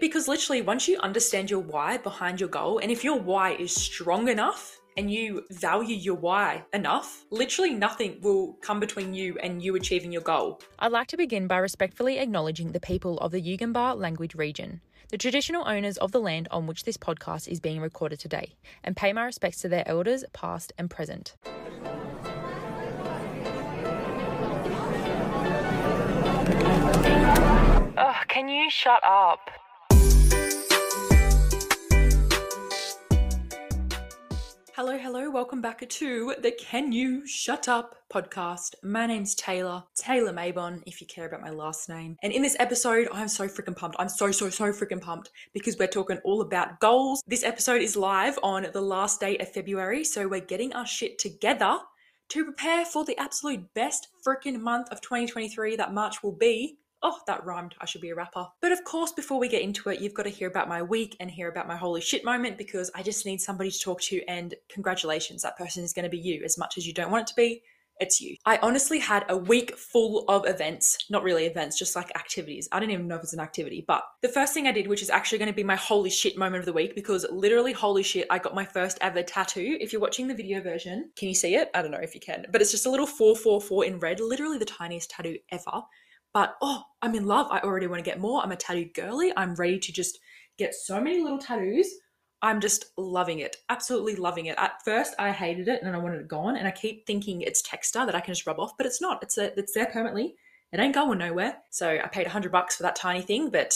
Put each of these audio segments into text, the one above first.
Because literally, once you understand your why behind your goal, and if your why is strong enough and you value your why enough, literally nothing will come between you and you achieving your goal. I'd like to begin by respectfully acknowledging the people of the Yugambeh language region, the traditional owners of the land on which this podcast is being recorded today, and pay my respects to their elders, past and present. Ugh, can you shut up? Hello, hello, welcome back to the Can You Shut Up podcast. My name's Taylor, Taylor Maybon, if you care about my last name. And in this episode, I'm so freaking pumped. I'm so, so, so freaking pumped because we're talking all about goals. This episode is live on the last day of February, so we're getting our shit together to prepare for the absolute best freaking month of 2023 that March will be. Oh, that rhymed. I should be a rapper. But of course, before we get into it, you've got to hear about my week and hear about my holy shit moment because I just need somebody to talk to. And congratulations, that person is going to be you. As much as you don't want it to be, it's you. I honestly had a week full of events, not really events, just like activities. I don't even know if it's an activity, but the first thing I did, which is actually going to be my holy shit moment of the week, because literally, holy shit, I got my first ever tattoo. If you're watching the video version, can you see it? I don't know if you can, but it's just a little 444 in red, literally the tiniest tattoo ever. But oh, I'm in love. I already want to get more. I'm a tattoo girly. I'm ready to just get so many little tattoos. I'm just loving it. Absolutely loving it. At first, I hated it and I wanted it gone. And I keep thinking it's texture that I can just rub off, but it's not. It's a, it's there permanently. It ain't going nowhere. So I paid hundred bucks for that tiny thing, but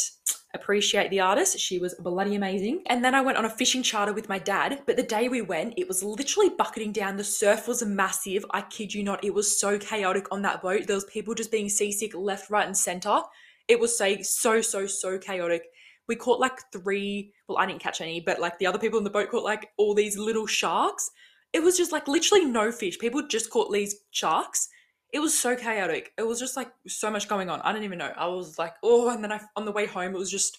appreciate the artist. She was bloody amazing. And then I went on a fishing charter with my dad. But the day we went, it was literally bucketing down. The surf was massive. I kid you not. It was so chaotic on that boat. There was people just being seasick left, right, and center. It was say so, so, so chaotic. We caught like three, well, I didn't catch any, but like the other people in the boat caught like all these little sharks. It was just like literally no fish. People just caught these sharks it was so chaotic. It was just like so much going on. I didn't even know. I was like, oh, and then I on the way home, it was just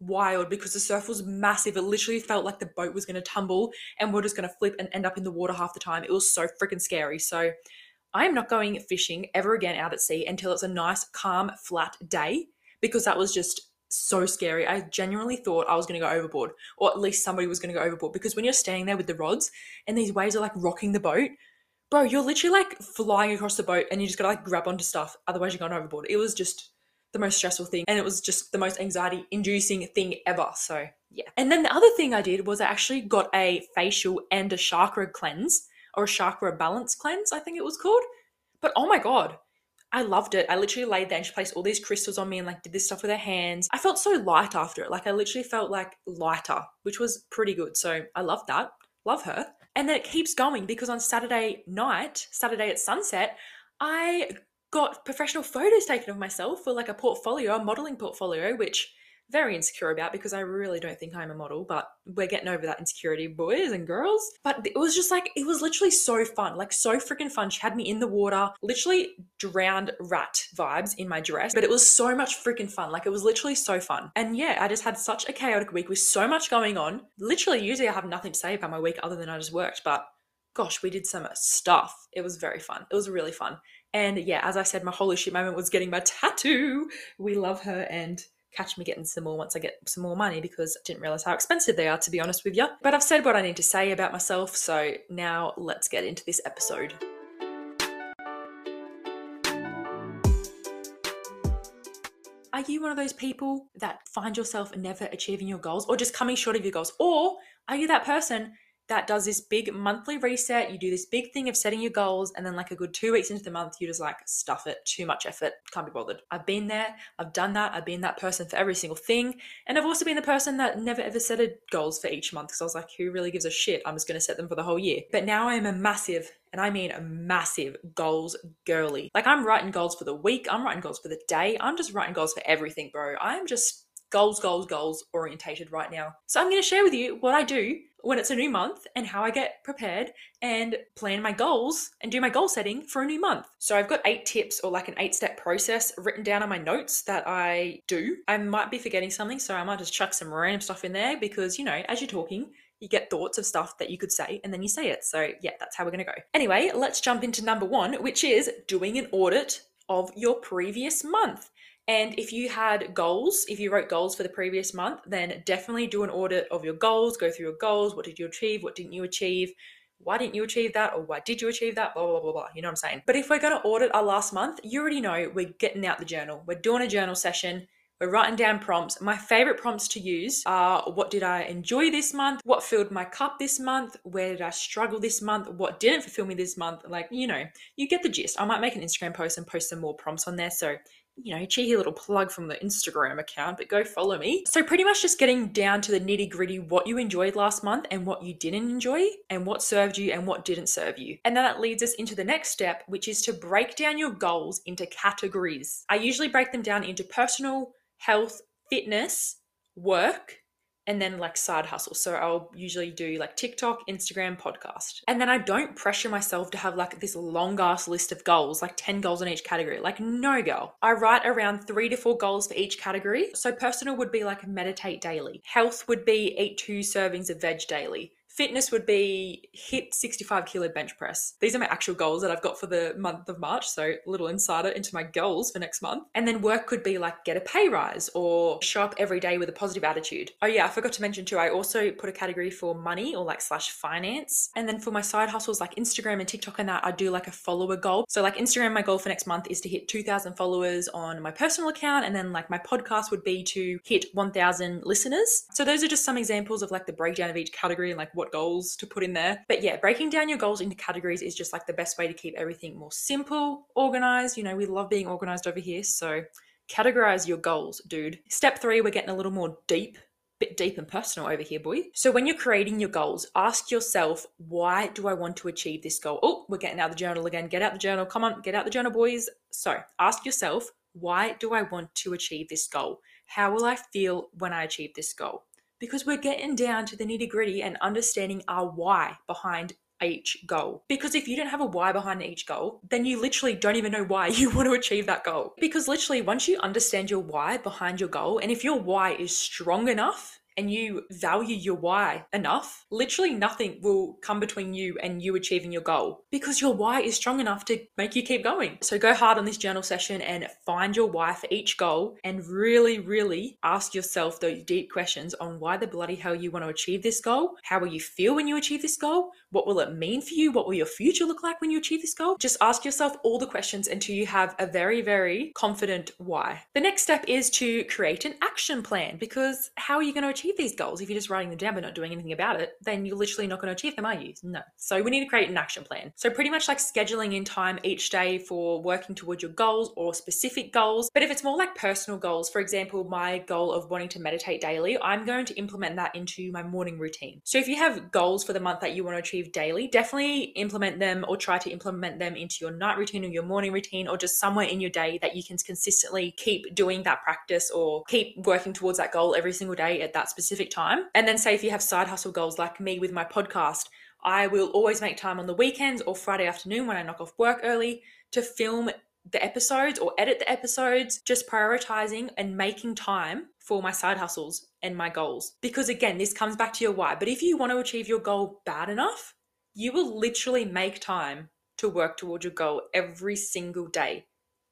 wild because the surf was massive. It literally felt like the boat was going to tumble and we're just going to flip and end up in the water half the time. It was so freaking scary. So I am not going fishing ever again out at sea until it's a nice, calm, flat day because that was just so scary. I genuinely thought I was going to go overboard, or at least somebody was going to go overboard because when you're standing there with the rods and these waves are like rocking the boat, bro, you're literally like flying across the boat and you just gotta like grab onto stuff, otherwise you're going overboard. It was just the most stressful thing and it was just the most anxiety inducing thing ever. So yeah. And then the other thing I did was I actually got a facial and a chakra cleanse or a chakra balance cleanse, I think it was called. But oh my god, I loved it. I literally laid there and she placed all these crystals on me and like did this stuff with her hands. I felt so light after it. Like I literally felt like lighter, which was pretty good. So I loved that. Love her. And then it keeps going because on Saturday night, Saturday at sunset, I got professional photos taken of myself for like a portfolio, a modeling portfolio, which very insecure about because I really don't think I'm a model, but we're getting over that insecurity, boys and girls. But it was just like, it was literally so fun, like so freaking fun. She had me in the water, literally drowned rat vibes in my dress, but it was so much freaking fun. Like it was literally so fun. And yeah, I just had such a chaotic week with so much going on. Literally, usually I have nothing to say about my week other than I just worked, but gosh, we did some stuff. It was very fun. It was really fun. And yeah, as I said, my holy shit moment was getting my tattoo. We love her and catch me getting some more once I get some more money because I didn't realize how expensive they are, to be honest with you. But I've said what I need to say about myself, so now let's get into this episode. Are you one of those people that find yourself never achieving your goals or just coming short of your goals? Or are you that person that does this big monthly reset. You do this big thing of setting your goals, and then, like a good two weeks into the month, you just like stuff it, too much effort, can't be bothered. I've been there, I've done that, I've been that person for every single thing. And I've also been the person that never ever set a goals for each month because I was like, who really gives a shit? I'm just to set them for the whole year. But now I am a massive and I mean a massive goals girly. Like I'm writing goals for the week, I'm writing goals for the day, I'm just writing goals for everything, bro. I'm just goals, goals, goals orientated right now. So I'm going to share with you what I do when it's a new month and how I get prepared and plan my goals and do my goal setting for a new month. So I've got eight tips or like an eight step process written down on my notes that I do. I might be forgetting something, so I might just chuck some random stuff in there because, you know, as you're talking, you get thoughts of stuff that you could say and then you say it. So, yeah, that's how we're going to go. Anyway, let's jump into number one, which is doing an audit of your previous month. And if you had goals, if you wrote goals for the previous month, then definitely do an audit of your goals, go through your goals. What did you achieve? What didn't you achieve? Why didn't you achieve that? Or why did you achieve that? Blah, blah, blah, blah. You know what I'm saying? But if we're going to audit our last month, you already know we're getting out the journal. We're doing a journal session. We're writing down prompts. My favorite prompts to use are what did I enjoy this month? What filled my cup this month? Where did I struggle this month? What didn't fulfill me this month? Like, you know, you get the gist. I might make an Instagram post and post some more prompts on there. So you know, cheeky little plug from the Instagram account, but go follow me. So, pretty much just getting down to the nitty gritty what you enjoyed last month and what you didn't enjoy, and what served you and what didn't serve you. And then that leads us into the next step, which is to break down your goals into categories. I usually break them down into personal, health, fitness, work, and then like side hustle. So I'll usually do like TikTok, Instagram, podcast. And then I don't pressure myself to have like this long ass list of goals, like 10 goals in each category. Like, no girl. I write around three to four goals for each category. So personal would be like meditate daily, health would be eat two servings of veg daily. Fitness would be hit 65 kilo bench press. These are my actual goals that I've got for the month of March. So, a little insider into my goals for next month. And then work could be like get a pay rise or show up every day with a positive attitude. Oh, yeah, I forgot to mention too, I also put a category for money or like slash finance. And then for my side hustles like Instagram and TikTok and that, I do like a follower goal. So, like Instagram, my goal for next month is to hit 2,000 followers on my personal account. And then like my podcast would be to hit 1,000 listeners. So, those are just some examples of like the breakdown of each category and like what goals to put in there. But yeah, breaking down your goals into categories is just like the best way to keep everything more simple, organized. You know, we love being organized over here. So categorize your goals, dude. Step three, we're getting a little more deep bit deep and personal over here, boy. So when you're creating your goals, ask yourself, why do I want to achieve this goal? Oh, we're getting out the journal again. Get out the journal. Come on, get out the journal, boys. So ask yourself, why do I want to achieve this goal? How will I feel when I achieve this goal? Because we're getting down to the nitty gritty and understanding our why behind each goal. Because if you don't have a why behind each goal, then you literally don't even know why you want to achieve that goal. Because literally, once you understand your why behind your goal, and if your why is strong enough, and you value your why enough, literally nothing will come between you and you achieving your goal because your why is strong enough to make you keep going. So go hard on this journal session and find your why for each goal and really, really ask yourself those deep questions on why the bloody hell you want to achieve this goal. How will you feel when you achieve this goal? What will it mean for you? What will your future look like when you achieve this goal? Just ask yourself all the questions until you have a very, very confident why. The next step is to create an action plan because how are you going to achieve these goals if you're just writing them down but not doing anything about it? Then you're literally not going to achieve them, are you? No. So we need to create an action plan. So pretty much like scheduling in time each day for working towards your goals or specific goals. But if it's more like personal goals, for example, my goal of wanting to meditate daily, I'm going to implement that into my morning routine. So if you have goals for the month that you want to achieve, achieve daily, definitely implement them or try to implement them into your night routine or your morning routine or just somewhere in your day that you can consistently keep doing that practice or keep working towards that goal every single day at that specific time. And then, say if you have side hustle goals like me with my podcast, I will always make time on the weekends or Friday afternoon when I knock off work early to film the episodes or edit the episodes, just prioritizing and making time for my side hustles and my goals. Because again, this comes back to your why. But if you want to achieve your goal bad enough, you will literally make time to work towards your goal every single day.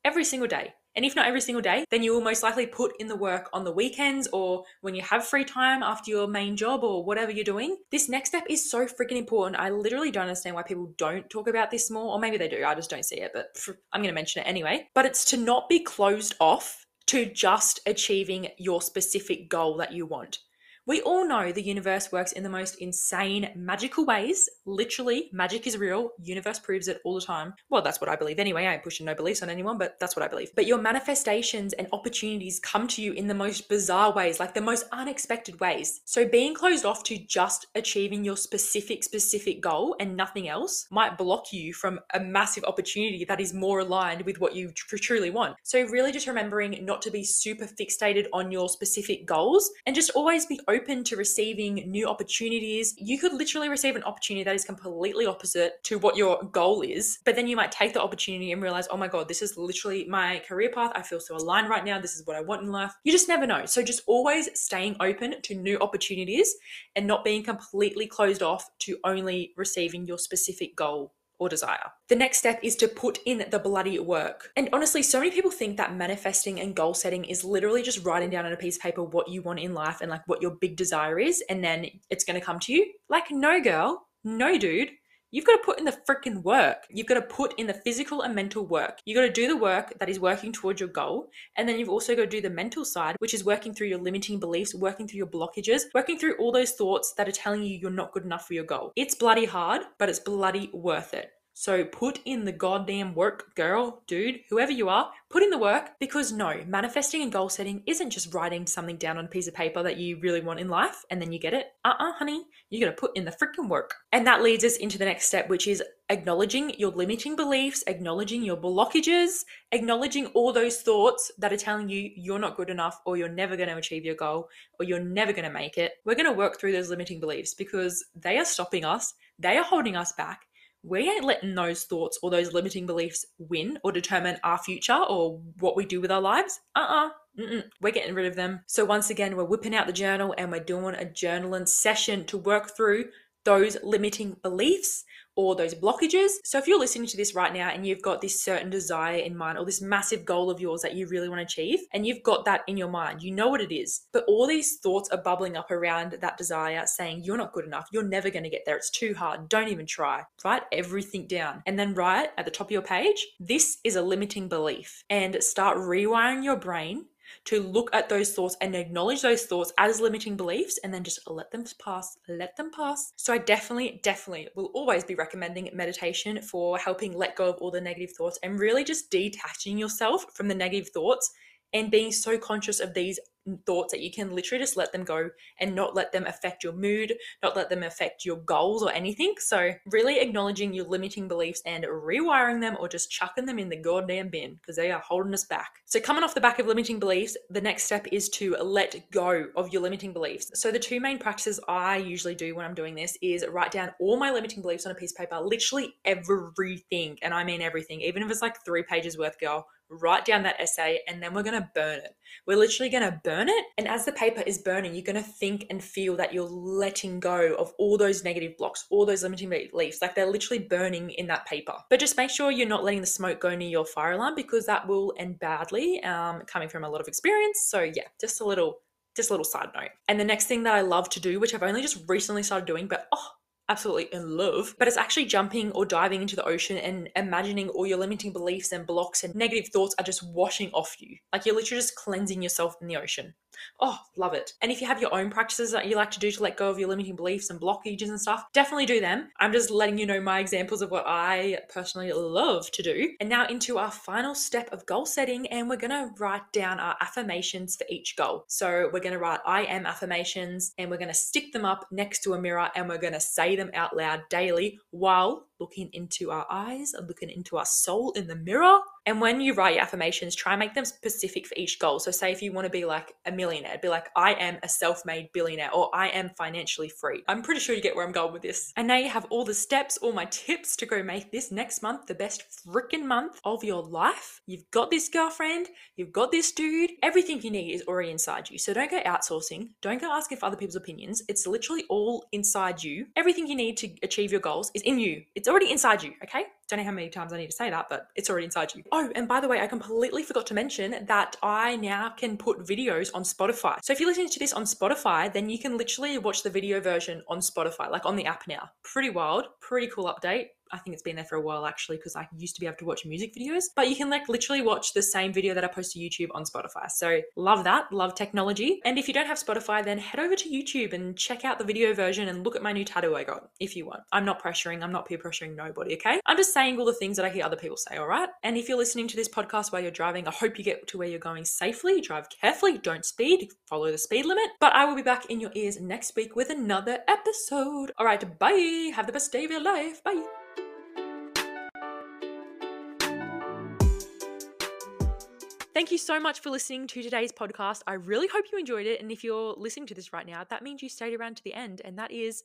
Every single day. And if not every single day, then you will most likely put in the work on the weekends or when you have free time after your main job or whatever you're doing. This next step is so freaking important. I literally don't understand why people don't talk about this more, or maybe they do, I just don't see it, but I'm going to mention it anyway. But it's to not be closed off to just achieving your specific goal that you want. We all know the universe works in the most insane, magical ways. Literally, magic is real. Universe proves it all the time. Well, that's what I believe anyway. I ain't pushing no beliefs on anyone, but that's what I believe. But your manifestations and opportunities come to you in the most bizarre ways, like the most unexpected ways. So being closed off to just achieving your specific, specific goal and nothing else might block you from a massive opportunity that is more aligned with what you tr- truly want. So really just remembering not to be super fixated on your specific goals and just always be open to receiving new opportunities. You could literally receive an opportunity that is completely opposite to what your goal is, but then you might take the opportunity and realize, oh my God, this is literally my career path. I feel so aligned right now. This is what I want in life. You just never know. So just always staying open to new opportunities and not being completely closed off to only receiving your specific goal or desire. The next step is to put in the bloody work. And honestly, so many people think that manifesting and goal setting is literally just writing down on a piece of paper what you want in life and like what your big desire is, and then it's to come to you. Like, no, girl, no, dude. You've got to put in the freaking work. You've got to put in the physical and mental work. You've got to do the work that is working towards your goal. And then you've also got to do the mental side, which is working through your limiting beliefs, working through your blockages, working through all those thoughts that are telling you you're not good enough for your goal. It's bloody hard, but it's bloody worth it. So put in the goddamn work, girl, dude, whoever you are, put in the work because no, manifesting and goal setting isn't just writing something down on a piece of paper that you really want in life and then you get it. Uh uh-uh, uh, honey, you're gonna put in the freaking work. And that leads us into the next step, which is acknowledging your limiting beliefs, acknowledging your blockages, acknowledging all those thoughts that are telling you you're not good enough or you're never to achieve your goal or you're never to make it. We're to work through those limiting beliefs because they are stopping us, they are holding us back we ain't letting those thoughts or those limiting beliefs win or determine our future or what we do with our lives. Uh uh-uh. uh. We're getting rid of them. So, once again, we're whipping out the journal and we're doing a journaling session to work through those limiting beliefs or those blockages. So if you're listening to this right now and you've got this certain desire in mind or this massive goal of yours that you really want to achieve and you've got that in your mind, you know what it is. But all these thoughts are bubbling up around that desire saying you're not good enough, you're never going to get there, it's too hard, don't even try. Write everything down and then write at the top of your page, this is a limiting belief and start rewiring your brain to look at those thoughts and acknowledge those thoughts as limiting beliefs and then just let them pass, let them pass. So I definitely, definitely will always be recommending meditation for helping let go of all the negative thoughts and really just detaching yourself from the negative thoughts and being so conscious of these thoughts that you can literally just let them go and not let them affect your mood, not let them affect your goals or anything. So, really acknowledging your limiting beliefs and rewiring them or just chucking them in the goddamn bin because they are holding us back. So, coming off the back of limiting beliefs, the next step is to let go of your limiting beliefs. So, the two main practices I usually do when I'm doing this is write down all my limiting beliefs on a piece of paper, literally everything. And I mean everything, even if it's like three pages worth, girl write down that essay, and then we're going to burn it. We're literally going to burn it. And as the paper is burning, you're going to think and feel that you're letting go of all those negative blocks, all those limiting beliefs. Like they're literally burning in that paper. But just make sure you're not letting the smoke go near your fire alarm because that will end badly, um, coming from a lot of experience. So, yeah, just a little. Just a little side note. And the next thing that I love to do, which I've only just recently started doing, but oh, absolutely in love, but it's actually jumping or diving into the ocean and imagining all your limiting beliefs and blocks and negative thoughts are just washing off you. Like you're literally just cleansing yourself in the ocean. Oh, love it. And if you have your own practices that you like to do to let go of your limiting beliefs and blockages and stuff, definitely do them. I'm just letting you know my examples of what I personally love to do. And now into our final step of goal setting, and we're going to write down our affirmations for each goal. So we're going to write I am affirmations and we're going to stick them up next to a mirror and we're going to say them out loud daily while looking into our eyes and looking into our soul in the mirror. And when you write your affirmations, try and make them specific for each goal. So, say if you want to be like a millionaire, be like, I am a self made billionaire or I am financially free. I'm pretty sure you get where I'm going with this. And now you have all the steps, all my tips to go make this next month the best freaking month of your life. You've got this girlfriend, you've got this dude. Everything you need is already inside you. So, don't go outsourcing, don't go asking for other people's opinions. It's literally all inside you. Everything you need to achieve your goals is in you. It's already inside you, okay? Don't know how many times I need to say that, but it's already inside you. Oh, and by the way, I completely forgot to mention that I now can put videos on Spotify. So if you're listening to this on Spotify, then you can literally watch the video version on Spotify, like on the app now. Pretty wild, pretty cool update. I think it's been there for a while actually because I used to be able to watch music videos, but you can like literally watch the same video that I post to YouTube on Spotify. So love that, love technology. And if you don't have Spotify, then head over to YouTube and check out the video version and look at my new tattoo I got if you want. I'm not pressuring, I'm not peer pressuring nobody, okay? I'm just saying all the things that I hear other people say, all right? And if you're listening to this podcast while you're driving, I hope you get to where you're going safely, drive carefully, don't speed, follow the speed limit. But I will be back in your ears next week with another episode. All right, bye. Have the best day of your life. Bye. Thank you so much for listening to today's podcast. I really hope you enjoyed it. And if you're listening to this right now, that means you stayed around to the end. And that is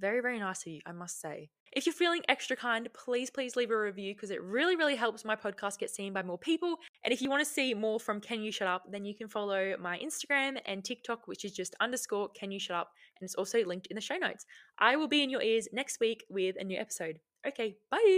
very, very nice of you, I must say. If you're feeling extra kind, please, please leave a review because it really, really helps my podcast get seen by more people. And if you want to see more from Can You Shut Up, then you can follow my Instagram and TikTok, which is just underscore Can You Shut Up. And it's also linked in the show notes. I will be in your ears next week with a new episode. Okay, bye.